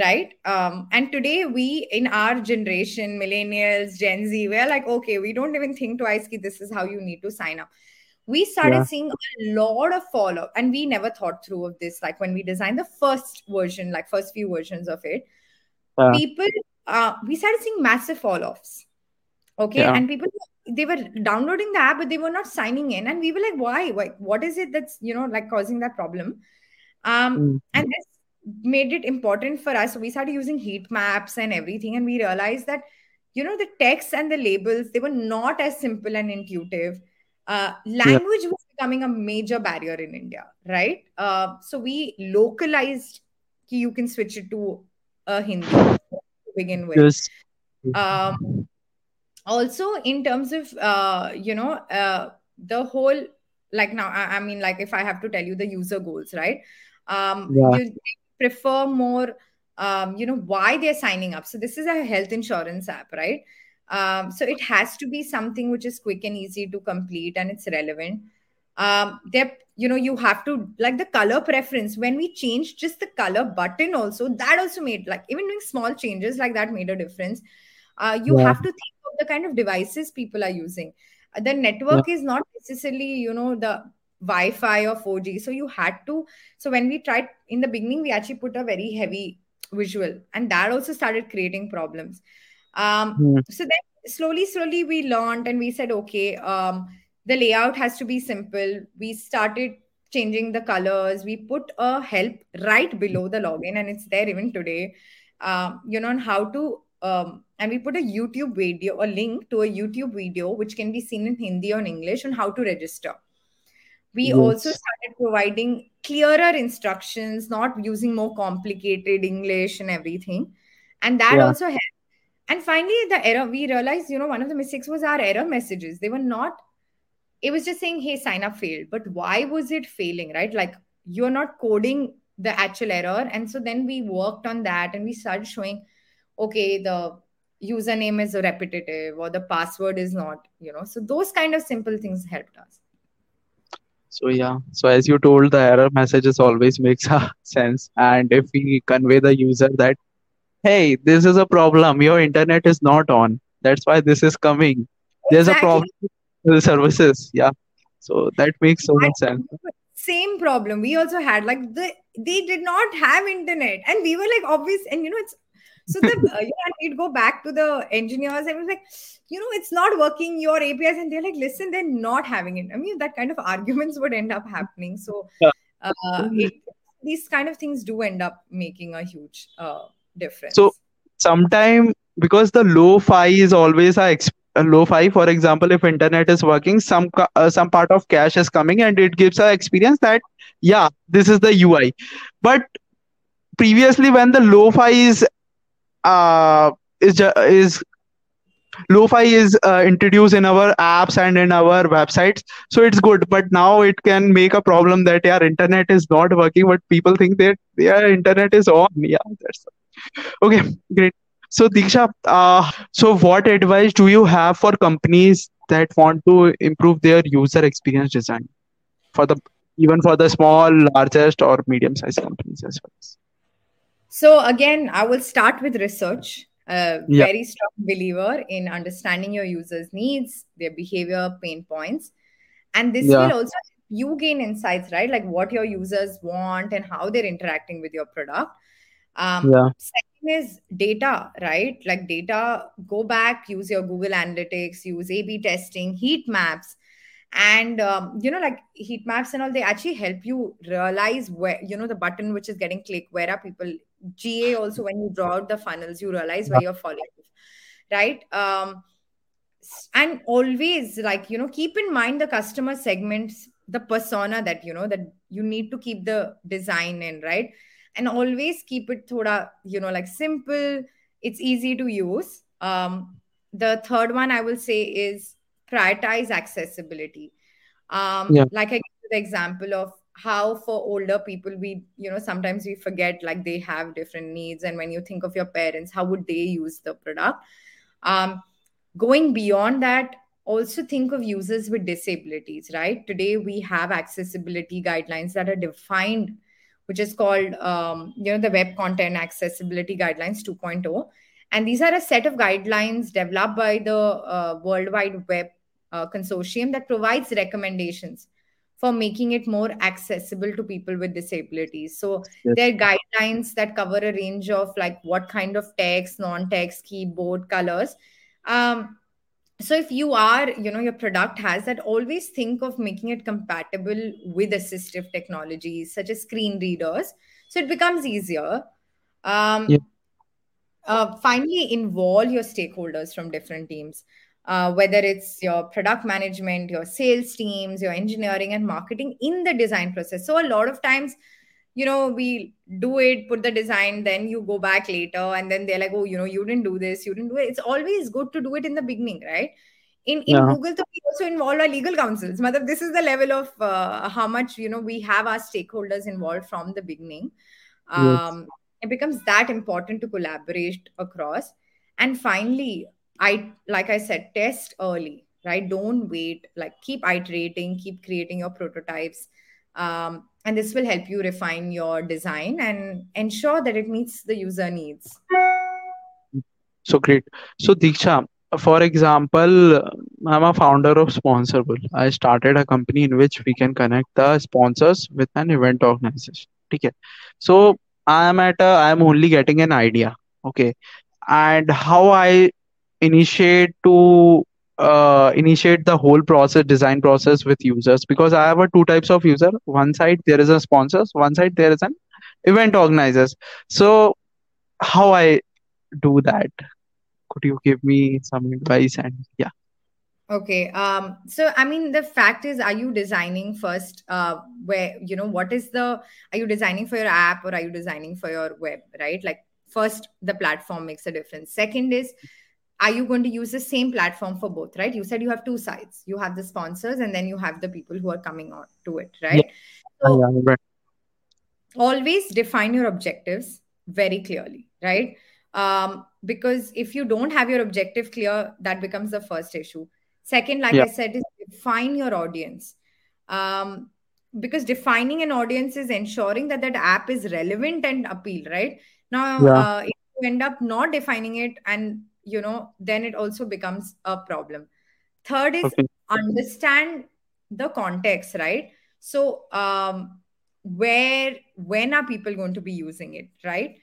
right? Um and today we in our generation millennials gen z we're like okay we don't even think twice ki this is how you need to sign up. We started Yeah, seeing a lot of follow up and we never thought through of this like when we designed the first version like first few versions of it people uh we started seeing massive fall offs okay? Yeah, and people they were downloading the app but they were not signing in. And we were like why? Like what is it that's you know like causing that problem? Um Hmm. and this made it important for us. So we started using heat maps and everything and we realized that you know the text and the labels they were not as simple and intuitive. Uh, yeah, language was becoming a major barrier in india right? Uh, so we localized you can switch it to a hindi to begin with. Yes, um, also in terms of uh, you know uh, the whole like now I, I mean like if i have to tell you the user goals right? Um yeah, you prefer more um you know why they're signing up. So this is a health insurance app right? Um so it has to be something which is quick and easy to complete and it's relevant. Um there you know you have to like the color preference. When we changed just the color button also that also made like even doing small changes like that made a difference uh, you yeah, have to think of the kind of devices people are using. Uh, the yeah, network is not necessarily you know the wi-fi or 4g so you had to so when we tried in the beginning we actually put a very heavy visual and that also started creating problems. Um, hmm. so then slowly slowly we learned and we said okay um, the layout has to be simple. We started changing the colors. We put a help right below the login and it's there even today um, you know on how to um, and we put a youtube video a link to a youtube video which can be seen in hindi or in english on how to register. We also started providing clearer instructions not using more complicated english and everything. And that yeah, also helped. And finally the error we realized you know one of the mistakes was our error messages. They were not it was just saying hey sign up failed. But why was it failing right? Like you're not coding the actual error. And so then we worked on that and we started showing okay the username is repetitive or the password is not you know so those kind of simple things helped us So yeah, so as you told, the error messages always makes [laughs] a sense. And if we convey the user that, hey, this is a problem, your internet is not on. That's why this is coming. There's a problem with the services. Yeah. So that makes so much sense. same problem we also had like the they did not have internet and we were like obvious and you know it's so the uh, you know we'd go back to the engineers and it was like you know it's not working your apis and they're like listen they're not having it i mean that kind of [laughs] arguments would end up happening so uh, it, these kind of things do end up making a huge uh, difference. So difference sometime because the low fi is always a, ex- a lo-fi, for example, if internet is working, some ca- uh, some part of cache is coming and it gives a experience that yeah, this is the UI. But previously when the lo-fi is uh is is lo-fi is uh, introduced in our apps and in our websites so it's good. But now it can make a problem that our internet is not working but people think that their internet is on. Yeah that's okay great. So deeksha uh, so what advice do you have for companies that want to improve their user experience design? For the even for the small largest or medium sized companies as well So again, I will start with research. A yeah very strong believer in understanding your users' needs, their behavior, pain points, and this yeah will also help you gain insights, right? Like what your users want and how they're interacting with your product. Um, yeah second is data, right? Like data, go back, use your Google Analytics, use A/B testing, heat maps, and um, you know, like heat maps and all. They actually help you realize where you know the button which is getting clicked. Where are people? GA also when you draw out the funnels, you realize where you're falling. right um, and always like you know keep in mind the customer segments the persona that you know that you need to keep the design in right and always keep it thoda you know like simple it's easy to use um, the third one i will say is prioritize accessibility. Um, yeah. like i give the example of how for older people we you know sometimes we forget like they have different needs. And when you think of your parents how would they use the product? Um, going beyond that also think of users with disabilities right? Today we have accessibility guidelines that are defined which is called um, you know the web content accessibility guidelines 2.0 and these are a set of guidelines developed by the uh, world wide web uh, consortium that provides recommendations for making it more accessible to people with disabilities. So yes. there are guidelines that cover a range of like what kind of text non-text keyboard colors. Um, so if you are you know your product has that always think of making it compatible with assistive technologies such as screen readers. So it becomes easier. Yeah. um, uh, finally involve your stakeholders from different teams uh, whether it's your product management your sales teams your engineering and marketing in the design process. So a lot of times you know we do it put the design then you go back later and then they're like oh you know you didn't do this you didn't do it. It's always good to do it in the beginning right? In in yeah. Google so we also involve our legal counsels. Mother, this is the level of uh, how much you know we have our stakeholders involved from the beginning. Yes. Um, it becomes that important to collaborate across. And finally i like i said test early right don't wait like keep iterating keep creating your prototypes um, and this will help you refine your design and ensure that it meets the user needs So great. So Deeksha, for example, I'm a founder of Sponsorable. I started a company in which we can connect the sponsors with an event organization. Okay. So I'm at a, I'm only getting an idea. Okay. And how I initiate to uh, initiate the whole process, design process with users because I have a two types of user. One side there is a sponsors, one side there is an event organizers. So how I do that? Could you give me some advice? And yeah, Okay. Um, so I mean, the fact is, are you designing first? Uh, where you know what is the? Are you designing for your app or are you designing for your web? Right. Like first, the platform makes a difference. Second is, are you going to use the same platform for both? Right. You said you have two sides. You have the sponsors, and then you have the people who are coming on to it. Right. yeah, So right. always define your objectives very clearly. Right. Um, because if you don't have your objective clear, that becomes the first issue Second, like Yeah, I said, is define your audience. Um, because defining an audience is ensuring that that app is relevant and appeal, right? Now, yeah, uh, if you end up not defining it, and you know, then it also becomes a problem. Third is okay, understand the context, right? So, um, where, when are people going to be using it, right?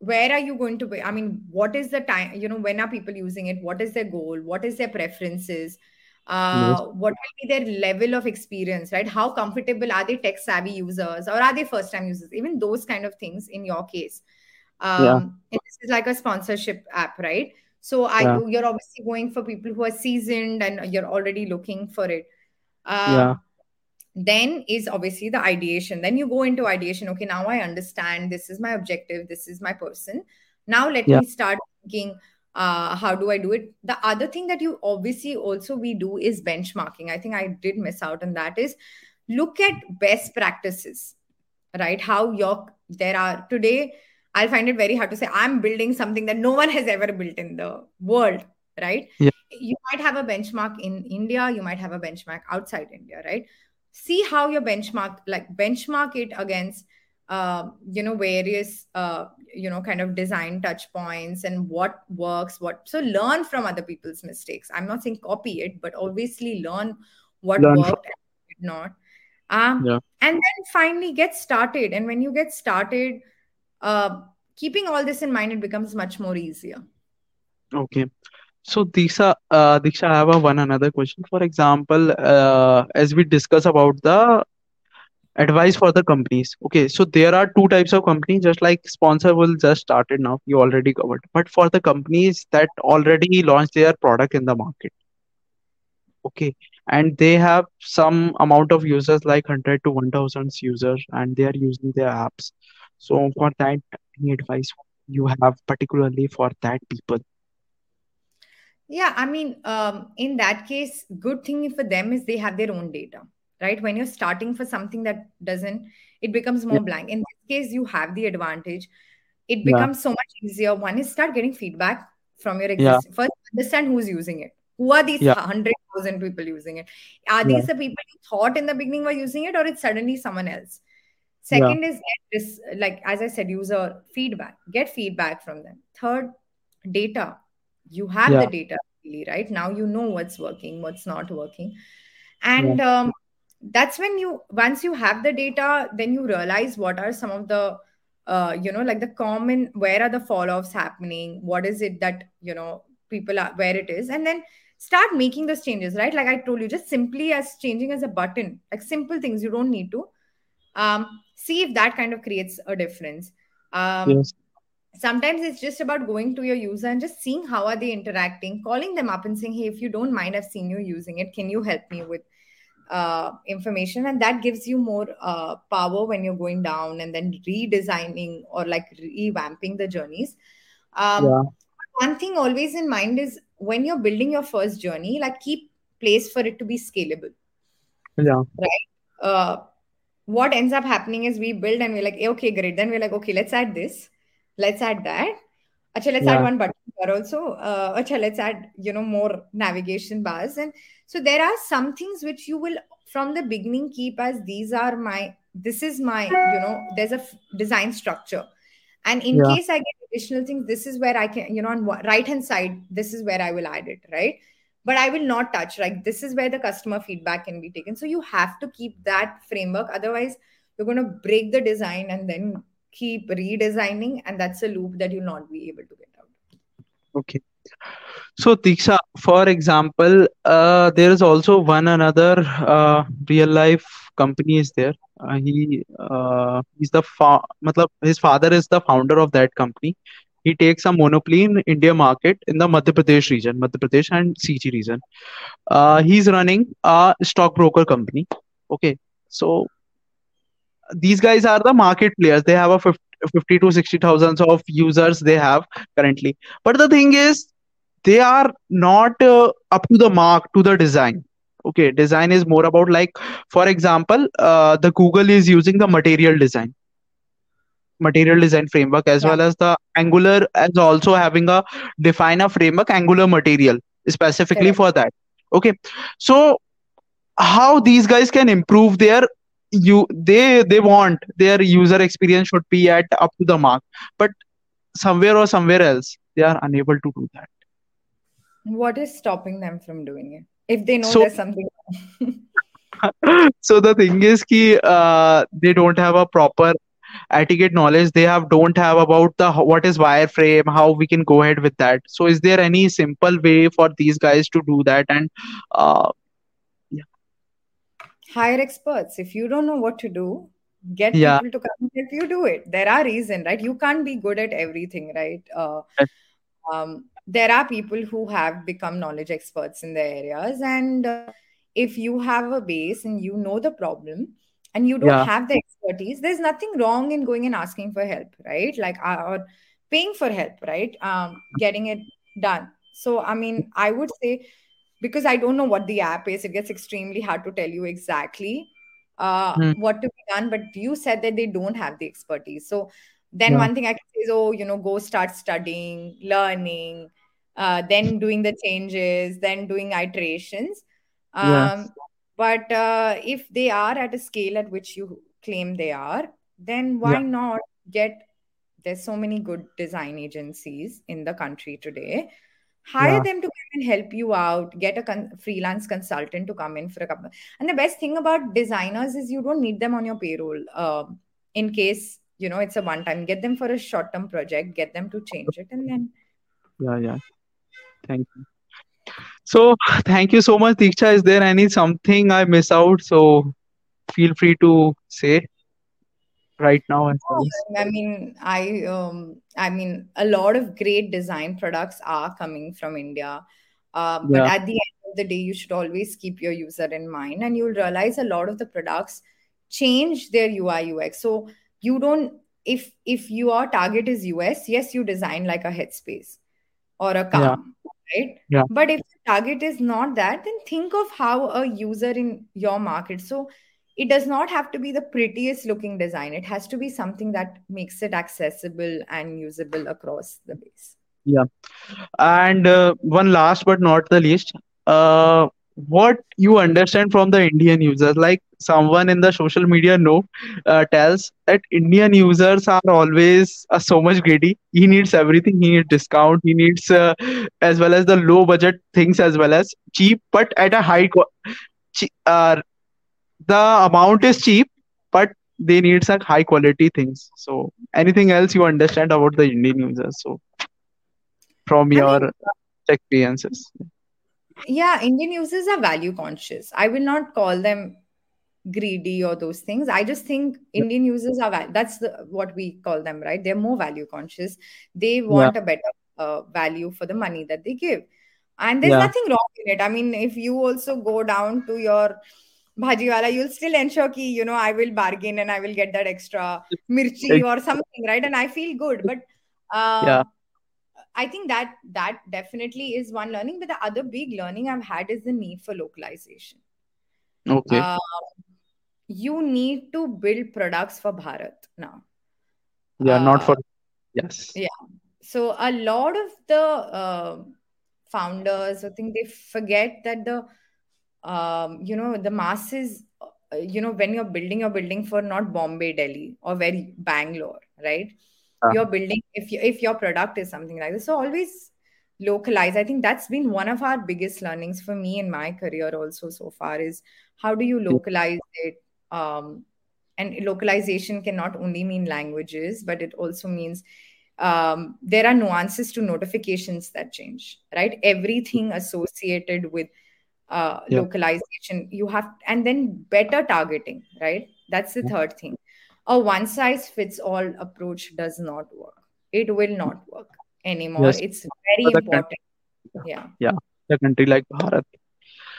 where are you going to be i mean what is the time you know when are people using it? What is their goal? What is their preferences? Yes, uh what will be their level of experience right? How comfortable are they tech savvy users? Or are they first time users? Even those kind of things in your case um and this is like a sponsorship app right? So I, yeah, you you're obviously going for people who are seasoned and you're already looking for it. Yeah, um then is obviously the ideation. Then you go into ideation. Okay now i understand this is my objective. This is my person. Now let yeah, me start thinking uh, how do i do it? The other thing that you obviously also we do is benchmarking. I think i did miss out on that is look at best practices right? How your there are today i'll find it very hard to say i'm building something that no one has ever built in the world right? Yeah, you might have a benchmark in india you might have a benchmark outside india right? See how your benchmark like benchmark it against uh, you know various uh, you know kind of design touch points and what works what so learn from other people's mistakes. I'm not saying copy it but obviously learn what learn from, worked and what did not. Um, yeah, and then finally get started. And when you get started uh, keeping all this in mind it becomes much more easier okay. So Deeksha, uh, Deeksha, I have a one another question. For example, uh, as we discuss about the advice for the companies okay so there are two types of companies just like Sponsorable just started now you already covered but for the companies that already launched their product in the market okay and they have some amount of users like 100 to 1000 users and they are using their apps so for that any advice you have particularly for that people Yeah, I mean, um, in that case, good thing for them is they have their own data, right? When you're starting for something that doesn't, it becomes yeah more blank. In this case, you have the advantage. It yeah becomes so much easier. One is start getting feedback from your yeah existing. First, understand who's using it. Who are these yeah hundred thousand people using it? Are yeah these the people you thought in the beginning were using it, or it's suddenly someone else? Yeah Second is get this, like as I said, user feedback. Get feedback from them. Third, data. You have the data, really, right? Now you know what's working, what's not working. yeah And um, that's when you, once you have the data, then you realize what are some of the, uh, you know, like the common, where are the fall offs happening? What is it that, you know, people are, where it is? And then start making those changes, right? Like I told you, just simply as changing as a button, like simple things you don't need to um, see if that kind of creates a difference. Um, yes. sometimes it's just about going to your user and just seeing how are they interacting calling them up and saying hey if you don't mind i've seen you using it. Can you help me with uh, information? And that gives you more uh, power when you're going down and then redesigning or like revamping the journeys. Um, yeah. one thing always in mind is when you're building your first journey like keep place for it to be scalable. Yeah. Right? Uh, what ends up happening is we build and we're like, "Eh, okay, great. Then we're like, okay, let's add this, let's add that. Acha, let's add one button bar also. Uh, acha, let's add, you know, more navigation bars. And so there are some things which you will from the beginning keep as these are my, this is my, you know, there's a f- design structure. And in yeah case I get additional things, this is where I can, you know, on right hand side, this is where I will add it, right? But I will not touch. Like this is where the customer feedback can be taken. So you have to keep that framework. Otherwise, you're going to break the design and then keep redesigning, and that's a loop that you'll not be able to get out. okay So, Deeksha, for example, uh, there is also one another uh, real life company is there. Uh, he uh, he's the fa his father is the founder of that company. He takes a monopoly in India market in the Madhya Pradesh region, Madhya Pradesh and CG region. Uh, he's running a stockbroker company. Okay, so these guys are the market players. They have a 50, 50 to 60 thousands of users they have currently. But the thing is, they are not uh, up to the mark to the design okay design is more about like for example uh, the google is using the material design material design framework as Yeah. well as the angular as also having a define a framework angular material specifically for that okay so how these guys can improve their you they they want their user experience should be at up to the mark but somewhere or somewhere else they are unable to do that What is stopping them from doing it? If they know so there's something wrong. [laughs] so the thing is ki uh, they don't have a proper etiquette knowledge they have don't have about the what is wireframe how we can go ahead with that so is there any simple way for these guys to do that and uh, yeah Hire experts. If you don't know what to do, get yeah people to come and help you do it. There are reasons, right? You can't be good at everything, right? Uh, um, there are people who have become knowledge experts in their areas and uh, if you have a base and you know the problem and you don't yeah. have the expertise. There's nothing wrong in going and asking for help right? Like uh, or paying for help right? Um, getting it done. So i mean i would say because i don't know what the app is it gets extremely hard to tell you exactly uh, Hmm. what to be done but you said that they don't have the expertise. So then yeah. one thing I can say is, oh, you know, go start studying, learning, uh, then doing the changes, then doing iterations. yeah. Um, but uh, if they are at a scale at which you claim they are, then yeah why not get? There's so many good design agencies in the country today. Hire yeah them to come and help you out. Get a con- freelance consultant to come in for a couple. And the best thing about designers is you don't need them on your payroll. Um, in case you know it's a one time get them for a short term project get them to change it and then yeah yeah thank you so thank you so much. Deeksha is there any something I miss out? So feel free to say right now well. I mean, I um, I mean, a lot of great design products are coming from India, uh, but Yeah, at the end of the day, you should always keep your user in mind, and you'll realize a lot of the products change their UI UX. So you don't if if your target is US, yes, you design like a headspace or a yeah, calm, right? yeah, But if the target is not that, then think of how a user in your market. So it does not have to be the prettiest looking design. It has to be something that makes it accessible and usable across the base. yeah. And uh, one last but not the least, uh, what you understand from the Indian users, like someone in the social media know, uh, tells that Indian users are always uh, so much greedy. He needs everything. He needs discount. He needs uh, as well as the low budget things as well as cheap, but at a high. qu- che- Uh, the amount is cheap, but they need some high quality things. So anything else you understand about the Indian users? So from I mean, your experiences. Yeah, Indian users are value conscious. I will not call them greedy or those things. I just think Yeah, Indian users are val- that's the what we call them, right? They're more value conscious. They yeah, want a better uh, value for the money that they give. And there's yeah, nothing wrong in it. I mean, if you also go down to your bhajiwala, you'll still ensure ki, you know, I will bargain and I will get that extra mirchi or something, right? And I feel good. But yeah, uh, I think that that definitely is one learning. But the other big learning I've had is the need for localization. okay, Uh, you need to build products for Bharat now. yeah, not Uh, for yes, yeah. So a lot of the uh, founders, I think they forget that the um, you know the masses. uh, You know, when you're building, you're building for not Bombay, Delhi, or very Bangalore, right? Uh, You're building if you, if your product is something like this. So always localize. I think that's been one of our biggest learnings for me in my career also so far is how do you localize it? Um, and localization can not only mean languages, but it also means um, there are nuances to notifications that change, right? Everything associated with uh, yeah, localization, you have, and then better targeting, right? That's the third thing. A one size fits all approach does not work. It will not work anymore. yes, It's very the country, important. Yeah. yeah, the country like Bharat.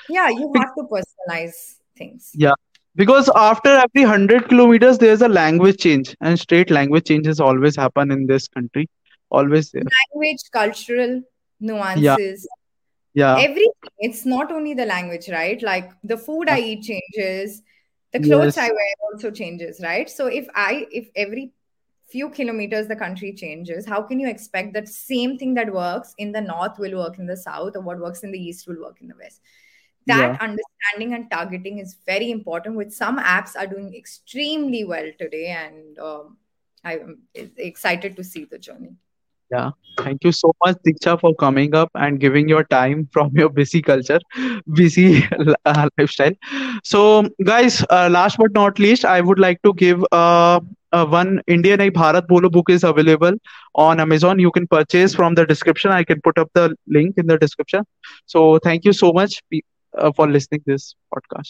Yeah, you have to personalize things. Yeah, because after every hundred kilometers, there's a language change, and straight language changes always happen in this country, always there. Language, cultural Yeah, nuances, yeah, everything. It's not only the language, right? Like the food yeah, I eat changes, the clothes I wear also changes, right? So if I if every few kilometers the country changes, how can you expect that same thing that works in the north will work in the south or what works in the east will work in the west? yeah. That understanding and targeting is very important, which some apps are doing extremely well today. And um, I'm excited to see the journey. Yeah, thank you so much, Deeksha, for coming up and giving your time [laughs] from your busy culture, busy [laughs] uh, lifestyle. So, guys, uh, last but not least, I would like to give uh, uh, one Indian Ek Bharat Bolo book is available on Amazon. You can purchase from the description. I can put up the link in the description. So, thank you so much uh, for listening this podcast.